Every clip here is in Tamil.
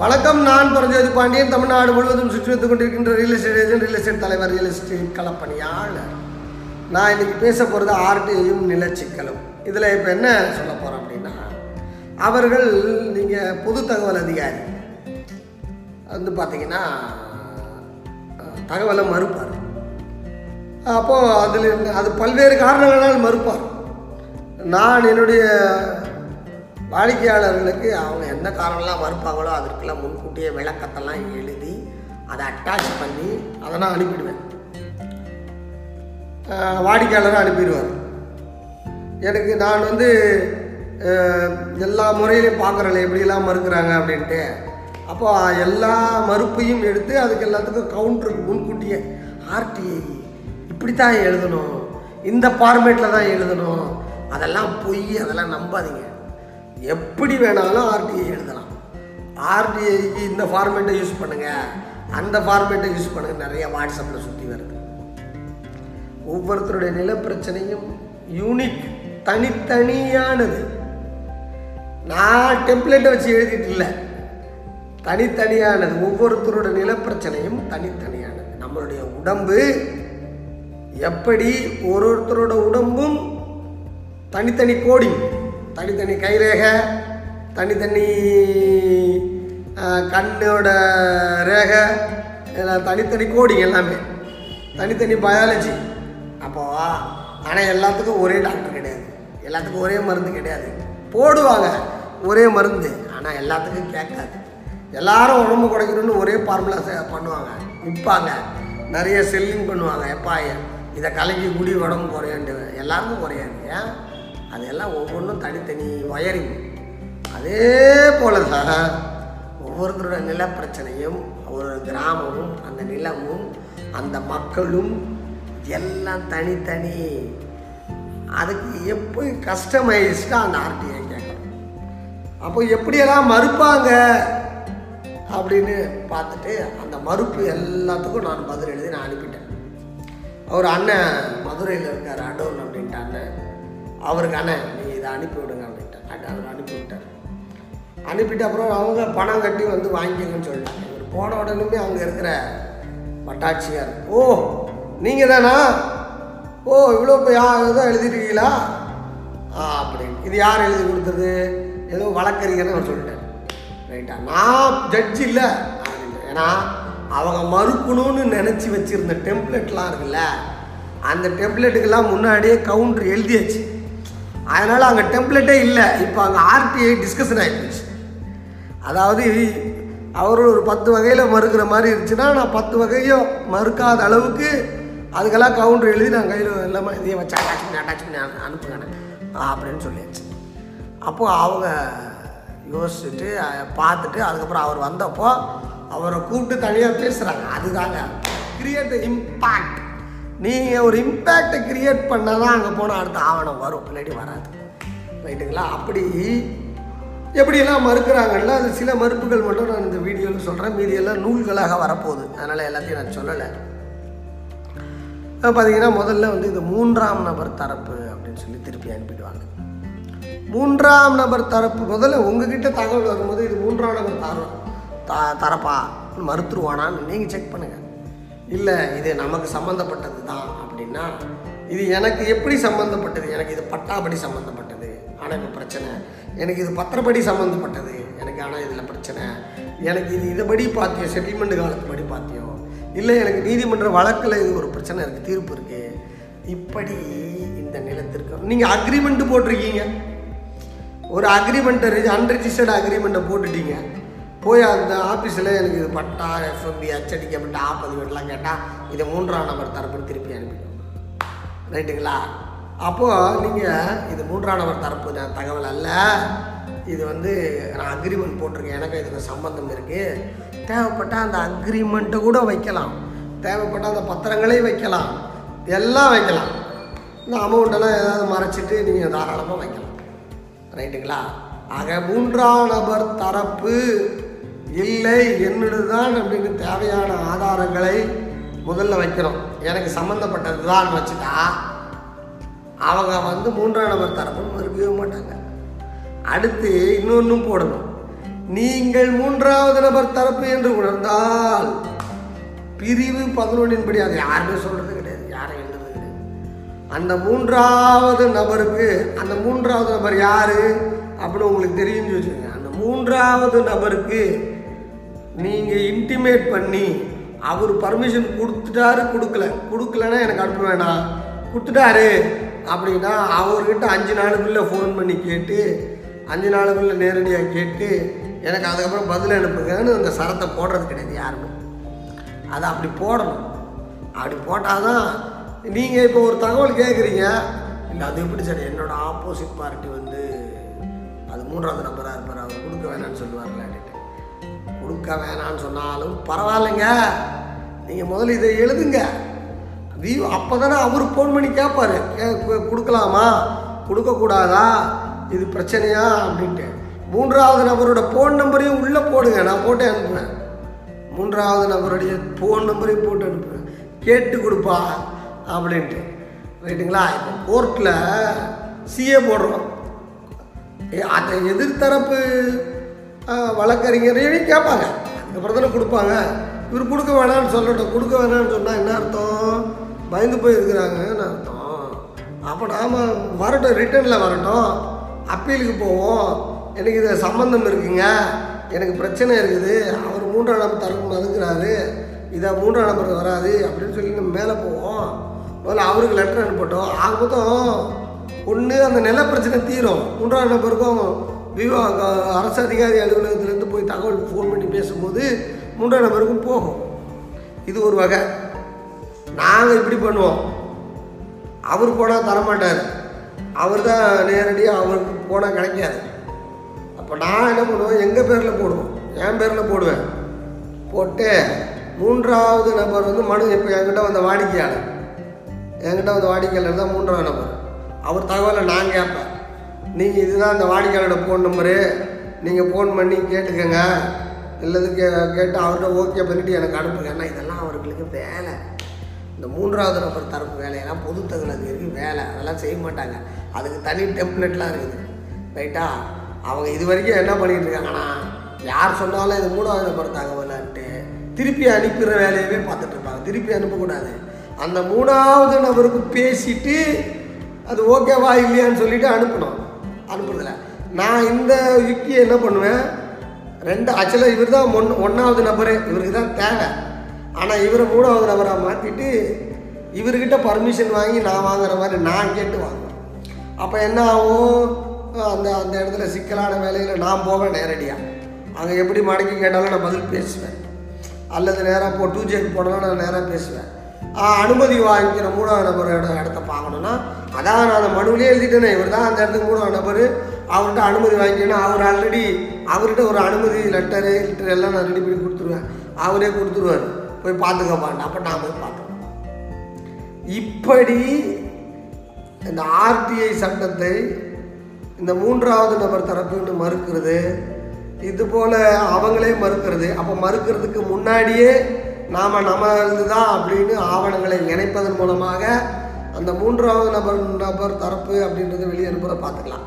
வணக்கம் நான் பரஞ்சோதி பாண்டியன். தமிழ்நாடு முழுவதும் சுற்றி வந்து கொண்டிருக்கின்ற real estate agent real estate தலைவர் ரியல் எஸ்டேட் கலப்பணியாளர் நான் இன்னைக்கு பேச போகிறது ஆர்டியும் நிலச்சிக்கலும். இதில் இப்போ என்ன சொல்ல போகிறோம் அப்படின்னா அவர்கள் நீங்கள் பொது தகவல் அதிகாரி. வந்து பார்த்தீங்கன்னா தகவலை மறுப்பார். அப்போது அதில் அது பல்வேறு காரணங்களால் மறுப்பார். நான் என்னுடைய வாடிக்கையாளர்களுக்கு அவங்க எந்த காரணம்லாம் மறுப்பாங்களோ அதற்கெல்லாம் முன்கூட்டியே விளக்கத்தெல்லாம் எழுதி அதை அட்டாச் பண்ணி அதை நான் அனுப்பிடுவேன். வாடிக்கையாளரை அனுப்பிடுவார். எனக்கு நான் வந்து எல்லா முறையிலையும் பார்க்குறேன் எப்படிலாம் மறுக்கிறாங்க அப்படின்ட்டு. அப்போ எல்லா மறுப்பையும் எடுத்து அதுக்கு எல்லாத்துக்கும் கவுண்டருக்கு முன்கூட்டியே ஆர்டிஐ இப்படி தான் எழுதணும். இந்த ஃபார்மேட்டில் தான் எழுதணும். அதெல்லாம் பொய் அதெல்லாம் நம்பாதீங்க. எப்படி வேணாலும் ஆர்டிஐ எழுதலாம். ஆர்டிஐக்கு இந்த ஃபார்மேட்டை யூஸ் பண்ணுங்கள் அந்த ஃபார்மேட்டை யூஸ் பண்ணுங்கள் நிறைய வாட்ஸ்அப்பில் சுற்றி வருது. ஒவ்வொருத்தருடைய நிலப்பிரச்சனையும் யூனிக் தனித்தனியானது. நான் டெம்ப்ளேட்டை வச்சு எழுதிட்டு இல்லை. தனித்தனியானது. ஒவ்வொருத்தரோட நிலப்பிரச்சனையும் தனித்தனியானது. நம்மளுடைய உடம்பு எப்படி ஒரு ஒருத்தரோட உடம்பும் தனித்தனி கோடிங் தனித்தனி கைரேகை தனித்தனி கண்ணோட ரேகை எல்லாம் தனித்தனி கோடிங் எல்லாமே. தனித்தனி பயாலஜி அப்போ ஆனால் எல்லாத்துக்கும் ஒரே டாக்டர் கிடையாது. எல்லாத்துக்கும் ஒரே மருந்து கிடையாது. போடுவாங்க ஒரே மருந்து. ஆனால் எல்லாத்துக்கும் கேட்காது. எல்லாரும் உடம்பு குறைக்கணும்னு ஒரே ஃபார்முலா பண்ணுவாங்க. விற்பாங்க நிறைய செல்லிங் பண்ணுவாங்க. எப்பா இதை கலக்கி குடி உடம்பு குறையண்டு எல்லாருக்கும் குறையாது. ஏன்? அதெல்லாம் ஒவ்வொன்றும் தனித்தனி ஒயரிங் அதே போல தான் ஒவ்வொருத்தரோட நில பிரச்சனையும் ஒரு கிராமமும் அந்த நிலமும் அந்த மக்களும் எல்லாம் தனித்தனி. அதுக்கு எப்படி கஸ்டமைஸ்டாக அந்த ஆர்டிஐ கேட்கணும். அப்போ எப்படியெல்லாம் மறுப்பாங்க அப்படின்னு பார்த்துட்டு அந்த மறுப்பு எல்லாத்துக்கும் நான் பதில் எழுதி நான் அனுப்பிட்டேன். அவர் அண்ணன் மதுரையில் இருக்கார் அடோன் அப்படின்ட்டு அண்ணன். அவருக்கு அண்ணன் நீங்கள் இதை அனுப்பி விடுங்க அப்படின்ட்டு அவர் அனுப்பி விட்டார். அனுப்பிட்டு அப்புறம் அவங்க பணம் கட்டி வந்து வாங்கிக்கங்கன்னு சொல்லிட்டாங்க. இவர் போன உடனே அங்கே இருக்கிற வட்டாட்சியார் ஓ நீங்கள் தானா? ஓ இவ்வளோ இப்போ யார் ஏதோ எழுதிருக்கீங்களா? ஆ அப்படின்னு. இது யார் எழுதி கொடுத்தது? ஏதோ வழக்கறிஞர்னு நான் சொல்லிட்டேன் ரைட்டா நான் ஜட்ஜ் இல்லை. ஏன்னா அவங்க மறுக்கணும்னு நினச்சி வச்சுருந்த டெம்ப்ளெட்லாம் இருக்குல்ல அந்த டெம்ப்ளெட்டுக்கெல்லாம் முன்னாடியே கவுண்டர் எழுதியாச்சு. அதனால் அங்கே டெம்ப்ளேட்டே இல்லை. இப்போ அங்கே ஆர்டிஐ டிஸ்கஷன் ஆகிடுச்சு அதாவது அவர் ஒரு பத்து வகையில் மறுக்கிற மாதிரி இருந்துச்சுன்னா நான் பத்து வகையும் மறுக்காத அளவுக்கு அதுக்கெல்லாம் கவுண்டர் எழுதி நான் கையில் எல்லாமே இதே வச்சு அட்டாச் பண்ணி அட்டாச் பண்ணி அனுப்புங்கண்ணே. அப்படின்னு சொல்லியாச்சு. அப்போது அவங்க யோசிச்சுட்டு பார்த்துட்டு அதுக்கப்புறம் அவர் வந்தப்போ அவரை கூப்பிட்டு தனியாக பேசுகிறாங்க அதுதாங்க. கிரியேட் இம்பேக்ட் நீங்கள் ஒரு இம்பேக்டை கிரியேட் பண்ணால் தான் அங்கே போனால் அடுத்த ஆவணம் வரும். இல்லாட்டி வராது. ரைட்டுங்களா? அப்படி எப்படியெல்லாம் மறுக்கிறாங்கல்ல அது சில மறுப்புகள் மட்டும் நான் இந்த வீடியோவில் சொல்கிறேன் மீதியெல்லாம் நூல்களாக வரப்போகுது. அதனால் எல்லாத்தையும் நான் சொல்லலை. பார்த்தீங்கன்னா முதல்ல வந்து இது மூன்றாம் நபர் தரப்பு அப்படின்னு சொல்லி திருப்பி அனுப்பிடுவாங்க. மூன்றாம் நபர் தரப்பு முதல்ல உங்ககிட்ட தகவல் வரும்போது இது மூன்றாம் நபர் தரம் த தரப்பா? மறுத்துருவானான்னு நீங்கள் செக் பண்ணுங்கள் இல்லை இது நமக்கு சம்மந்தப்பட்டது தான் அப்படின்னா இது எனக்கு எப்படி சம்மந்தப்பட்டது எனக்கு இது பட்டாபடி சம்மந்தப்பட்டது ஆனால் இப்போ பிரச்சனை. எனக்கு இது பத்திரப்படி சம்மந்தப்பட்டது எனக்கு ஆனால் இதில் பிரச்சனை. எனக்கு இது இதுபடி பார்த்தியோ செட்டில்மெண்ட் காலத்துப்படி பார்த்தியோ இல்லை எனக்கு நீதிமன்ற வழக்கில் இது ஒரு பிரச்சனை இருக்குது தீர்ப்பு இருக்குது இப்படி இந்த நிலத்திற்கு நீங்கள் அக்ரிமெண்ட்டு போட்டிருக்கீங்க. ஒரு அக்ரிமெண்ட்டை அன்ரிஜிஸ்டர்டு அக்ரிமெண்ட்டை போட்டுட்டீங்க. போய் அந்த ஆஃபீஸில் எனக்கு இது பட்டா எஃப்எம்பி அச்சடிக்கப்பட்ட ஆப்பதிவேட்டெலாம் கேட்டால் இதை மூன்றாம் நபர் தரப்புன்னு திருப்பி அனுப்பிடும். ரைட்டுங்களா? அப்போது நீங்கள் இது மூன்றாம் நபர் தரப்பு நான் தகவல் அல்ல. இது வந்து நான் அக்ரிமெண்ட் போட்டிருக்கேன். எனக்கு இதுக்கு சம்மந்தம் இருக்குது தேவைப்பட்டால் அந்த அக்ரிமெண்ட்டை கூட வைக்கலாம். தேவைப்பட்ட அந்த பத்திரங்களையும் வைக்கலாம். எல்லாம் வைக்கலாம். இந்த அமௌண்ட்டெல்லாம் ஏதாவது மறைச்சிட்டு நீங்கள் தாராளமாக வைக்கலாம். ரைட்டுங்களா? ஆக மூன்றாம் நபர் தரப்பு இல்லை என்னுடையதுதான் அப்படின்னு தேவையான ஆதாரங்களை முதல்ல வைக்கிறோம் எனக்கு சம்மந்தப்பட்டது தான் வச்சுட்டா அவங்க வந்து மூன்றாம் நபர் தரப்பும் மறுக்கவே மாட்டாங்க. அடுத்து இன்னொன்றும் போடணும். நீங்கள் மூன்றாவது நபர் தரப்பு என்று உணர்ந்தால் பிரிவு பதினொன்றின் படி அது யாருமே சொல்றது கிடையாது யாரும் எழுதுறது கிடையாது. அந்த மூன்றாவது நபருக்கு அந்த மூன்றாவது நபர் யாரு அப்படின்னு உங்களுக்கு தெரியும்னு வச்சுக்கோங்க. அந்த மூன்றாவது நபருக்கு நீங்கள் இன்டிமேட் பண்ணி அவர் பர்மிஷன் கொடுத்துட்டாரு கொடுக்கல. கொடுக்கலன்னா எனக்கு அனுப்ப வேணாம். கொடுத்துட்டாரு அப்படின்னா அவர்கிட்ட அஞ்சு நாளுக்குள்ளே ஃபோன் பண்ணி கேட்டு அஞ்சு நாளுக்குள்ளே நேரடியாக கேட்டு எனக்கு அதுக்கப்புறம் பதில் அனுப்புங்கன்னு அந்த சரத்தை போடுறது கிடையாது யாருமே. அதை அப்படி போடணும். அப்படி போட்டால் தான் நீங்கள் இப்போ ஒரு தகவல் கேட்குறீங்க இல்லை அது எப்படி சார்? என்னோட ஆப்போசிட் பார்ட்டி வந்து அது மூன்றாவது நம்பராக இருப்பார் அவர் கொடுக்க வேணாம்னு சொல்லுவார் அப்படின்ட்டு கொடுக்க வேணாம்னு சொன்னாலும் பரவாயில்லைங்க. நீங்கள் முதல்ல இதை எழுதுங்க. வியூ அப்போ தானே அவர் ஃபோன் பண்ணி கேட்பாரு கொடுக்கலாமா? கொடுக்கக்கூடாதா? இது பிரச்சனையா? அப்படின்ட்டு. மூன்றாவது நபரோட ஃபோன் நம்பரையும் உள்ளே போடுங்க. நான் போட்டு அனுப்புவேன் மூன்றாவது நபருடைய ஃபோன் நம்பரையும் போட்டு அனுப்புவேன் கேட்டு கொடுப்பா அப்படின்ட்டு. ரைட்டுங்களா? இப்போ கோர்ட்டில் சிஏ போடுறோம். அந்த எதிர்த்தரப்பு வழக்கறிஞரையும் கேட்பாங்க அதுக்கப்புறம் தானே கொடுப்பாங்க. இவர் கொடுக்க வேணாம்னு சொல்லட்டும். கொடுக்க வேணாம்னு சொன்னால் என்ன அர்த்தம்? பயந்து போயிருக்கிறாங்கன்னு அர்த்தம்? அப்போ நாம் வரட்டும் ரிட்டர்னில் வரட்டும். அப்பீலுக்கு போவோம். எனக்கு இது சம்மந்தம் இருக்குங்க. எனக்கு பிரச்சனை இருக்குது. அவர் மூன்றாம் நம்பர் தரப்பு மறுக்கிறாரு இதை மூன்றாம் நம்பருக்கு வராது அப்படின்னு சொல்லி நம்ம மேலே போவோம். முதல்ல அவருக்கு லெட்டர் அனுப்பட்டோம். ஆக மொத்தம் ஒன்று அந்த நில பிரச்சனை தீரும். மூன்றாம் நம்பருக்கும் விவா அரசு அதிகாரி அலுவலகத்திலேருந்து போய் தகவல் ஃபோன் பண்ணி பேசும்போது மூன்றாம் நபருக்கும் போகும். இது ஒரு வகை. நாங்கள் இப்படி பண்ணுவோம். அவர் போனால் தரமாட்டார். அவர் தான் நேரடியாக அவருக்கு போனால் கிடைக்காது. அப்போ நான் என்ன பண்ணுவேன் எங்கள் பேரில் போடுவோம். என் பேரில் போடுவேன். போட்டு மூன்றாவது நபர் வந்து மனு இப்போ என்கிட்ட வந்த வாடிக்கையாளர். என்கிட்ட வந்த வாடிக்கையாளர் தான் மூன்றாவது நபர். அவர் தகவலை நான் கேட்பேன். நீங்கள் இதுதான் அந்த வாடிக்கையாளரோட ஃபோன் நம்பரு நீங்கள் ஃபோன் பண்ணி கேட்டுக்கங்க. இல்லது கே கேட்டு அவர்கிட்ட ஓகே பண்ணிவிட்டு எனக்கு அனுப்புங்க. ஏன்னா இதெல்லாம் அவர்களுக்கு வேலை. இந்த மூன்றாவது நபர் தரப்பு வேலையெல்லாம் பொது தகவல் வேலை. அதெல்லாம் செய்ய மாட்டாங்க. அதுக்கு தனி டெம்ப்ளெட்லாம் இருக்குது. ரைட்டா அவங்க இது வரைக்கும் என்ன பண்ணிகிட்டு இருக்காங்கன்னா யார் சொன்னாலும் இது மூணாவது நபர் தகவலான்ட்டு திருப்பி அனுப்புகிற வேலையவே பார்த்துட்டு இருப்பாங்க. திருப்பி அனுப்பக்கூடாது. அந்த மூணாவது நபருக்கு பேசிட்டு அது ஓகேவா இல்லையான்னு சொல்லிட்டு அனுப்பணும். அனுப்புறதில்ல. நான் இந்த யுக்தியை என்ன பண்ணுவேன்? ரெண்டு ஆக்சுவலாக இவர் தான் ஒன் ஒன்றாவது நபரு. இவருக்கு தான் தேவை. ஆனால் இவரை மூணாவது நபராக மாற்றிட்டு இவர்கிட்ட பர்மிஷன் வாங்கி நான் வாங்குற மாதிரி நான் கேட்டு வாங்குவேன். அப்போ என்ன ஆகும்? அந்த அந்த இடத்துல சிக்கலான வேலையில் நான் போவேன் நேரடியாக அங்கே எப்படி மடக்கி கேட்டாலும் நான் பதில் பேசுவேன். அல்லது நேராக போ டூ ஜேக்கு போனாலும் நான் நேராக பேசுவேன். அனுமதி வாங்கிக்கிற மூணாவது நபரோட இடத்த பார்க்கணுன்னா அதான் நான் அந்த மனுவிலே எழுதிட்டேனே இவர் தான் அந்த இடத்துக்கு மூணாவது நபர் அவர்கிட்ட அனுமதி வாங்கிக்கணும் அவர் ஆல்ரெடி அவர்கிட்ட ஒரு அனுமதி லெட்டரு லெட்டர் எல்லாம் நான் ரெடி பண்ணி கொடுத்துருவேன். அவரே கொடுத்துருவார். போய் பார்த்துக்கப்பான் அப்போ நான் போய் பார்த்தேன் இப்படி இந்த ஆர்டிஐ சட்டத்தை இந்த மூன்றாவது நபர் தரப்புன்னு மறுக்கிறது. இது போல் அவங்களே மறுக்கிறது. அப்போ மறுக்கிறதுக்கு முன்னாடியே நாம் நம்மளது தான் அப்படின்னு ஆவணங்களை இணைப்பதன் மூலமாக அந்த மூன்றாவது நபர் நபர் தரப்பு அப்படின்றது வெளியே அனுப்புறத பார்த்துக்கலாம்.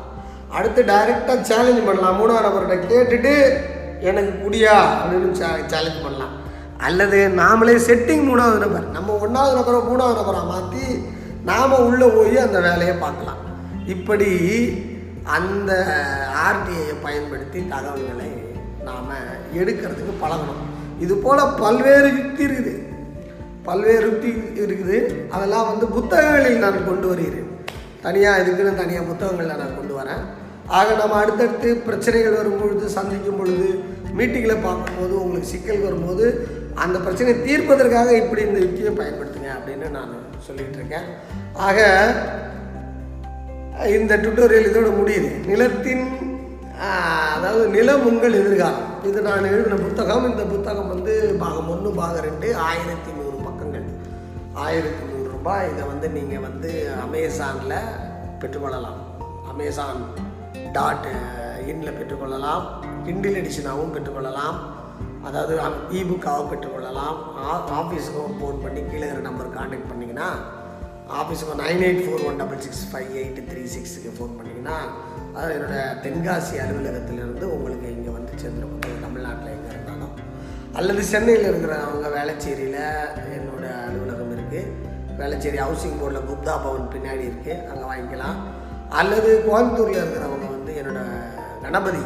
அடுத்து டைரெக்டாக சேலஞ்ச் பண்ணலாம். மூணாவது நபர்கிட்ட கேட்டுட்டு எனக்கு குடியா? அப்படின்னு சேலஞ்ச் பண்ணலாம். அல்லது நாமளே செட்டிங் மூணாவது நபர். நம்ம ஒன்றாவது நபரை மூணாவது நபராக மாற்றி நாம் உள்ளே போய் அந்த வேலையை பார்க்கலாம். இப்படி அந்த ஆர்டிஐயை பயன்படுத்தி தகவல்களை நாம் எடுக்கிறதுக்கு பழகணும். இது போல் பல்வேறு யுக்தி இருக்குது. பல்வேறு யுக்தி இருக்குது. அதெல்லாம் வந்து புத்தகங்களில் நான் கொண்டு வருகிறேன். தனியாக இதுக்குன்னு தனியாக புத்தகங்களில் நான் கொண்டு வரேன். ஆக நம்ம அடுத்தடுத்து பிரச்சனைகள் வரும்பொழுது சந்திக்கும் பொழுது மீட்டிங்கில் பார்க்கும்போது உங்களுக்கு சிக்கல் வரும்போது அந்த பிரச்சனையை தீர்ப்பதற்காக இப்படி இந்த யுக்தியை பயன்படுத்துங்க அப்படின்னு நான் சொல்லிகிட்டு இருக்கேன். ஆக இந்த டுட்டோரியல் இதோட முடியுது. நிலத்தின் அதாவது நிலம் உங்கள் எதிர்காலம். இது நான் எழுதின புத்தகம். இந்த புத்தகம் வந்து பாகம் ஒன்று பாகம் ரெண்டு ஆயிரத்தி ஆயிரத்தி நூறுரூபா இதை வந்து நீங்கள் வந்து அமேசானில் பெற்றுக்கொள்ளலாம். அமேசான் டாட் இன்ல பெற்றுக்கொள்ளலாம். கிண்டில் எடிஷனாகவும் பெற்றுக்கொள்ளலாம். அதாவது இபுக்காகவும் பெற்றுக்கொள்ளலாம். ஆ- ஆஃபீஸுக்கும் ஃபோன் பண்ணி கீழே இருக்கிற நம்பர் காண்டாக்ட் பண்ணிங்கன்னா ஆஃபீஸுக்கு nine eight four one double six five eight three சிக்ஸுக்கு ஃபோன் பண்ணிங்கன்னா அது என்னோட தென்காசி அலுவலகத்திலிருந்து உங்களுக்கு இங்கே வந்து சேர்ந்துருக்கும் தமிழ்நாட்டில் எங்கே இருந்தாலும். அல்லது சென்னையில் இருக்கிறவங்க வேளச்சேரியில் வேளச்சேரி ஹவுசிங் போர்டில் குப்தா பவன் பின்னாடி இருக்குது அங்கே வாங்கிக்கலாம். அல்லது கோயம்புத்தூரில் இருக்கிறவங்க வந்து என்னோடய கணபதி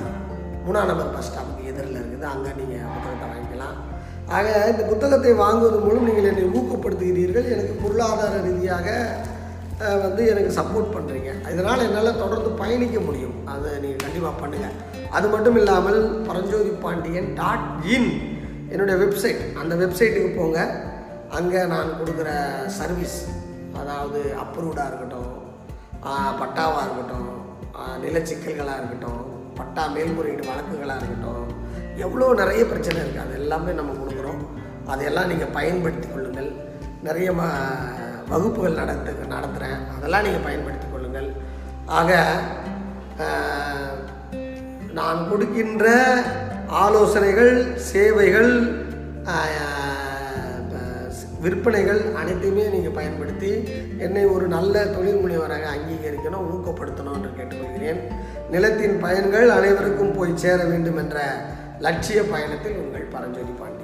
மூணாம் நம்பர் பஸ் ஸ்டாப்புக்கு எதிரில் இருக்குது. அங்கே நீங்கள் புத்தகத்தை வாங்கிக்கலாம். ஆக இந்த புத்தகத்தை வாங்குவதன் மூலம் நீங்கள் என்னை ஊக்கப்படுத்துகிறீர்கள். எனக்கு பொருளாதார ரீதியாக வந்து எனக்கு சப்போர்ட் பண்ணுறீங்க இதனால் என்னால் தொடர்ந்து பயணிக்க முடியும். அதை நீங்கள் கண்டிப்பாக பண்ணுங்கள் அது மட்டும் இல்லாமல் பரஞ்சோதி பாண்டியன் டாட் இன் என்னுடைய வெப்சைட் அந்த வெப்சைட்டுக்கு போங்க. அங்கே நான் கொடுக்குற சர்வீஸ் அதாவது அப்ரூவ்டாக இருக்கட்டும் பட்டாவாக இருக்கட்டும் நிலச்சிக்கல்களாக இருக்கட்டும் பட்டா மேல்முறையீடு வழக்குகளாக இருக்கட்டும் எவ்வளோ நிறைய பிரச்சனை இருக்குது அது எல்லாமே நம்ம கொடுக்குறோம். அதையெல்லாம் நீங்கள் பயன்படுத்தி கொள்ளுங்கள். நிறைய ம வகுப்புகள் நடத்து நடத்துகிறேன் அதெல்லாம் நீங்கள் பயன்படுத்தி கொள்ளுங்கள். ஆக நான் கொடுக்கின்ற ஆலோசனைகள் சேவைகள் விற்பனைகள் அனைத்தையுமே நீங்கள் பயன்படுத்தி என்னை ஒரு நல்ல தொழில் முனைவராக அங்கீகரிக்கணும் ஊக்கப்படுத்தணும் என்று கேட்டுக்கொள்கிறேன். நிலத்தின் பயன்கள் அனைவருக்கும் போய் சேர வேண்டும் என்ற லட்சிய பயணத்தில் உங்கள் பரஞ்சோதி பாண்டி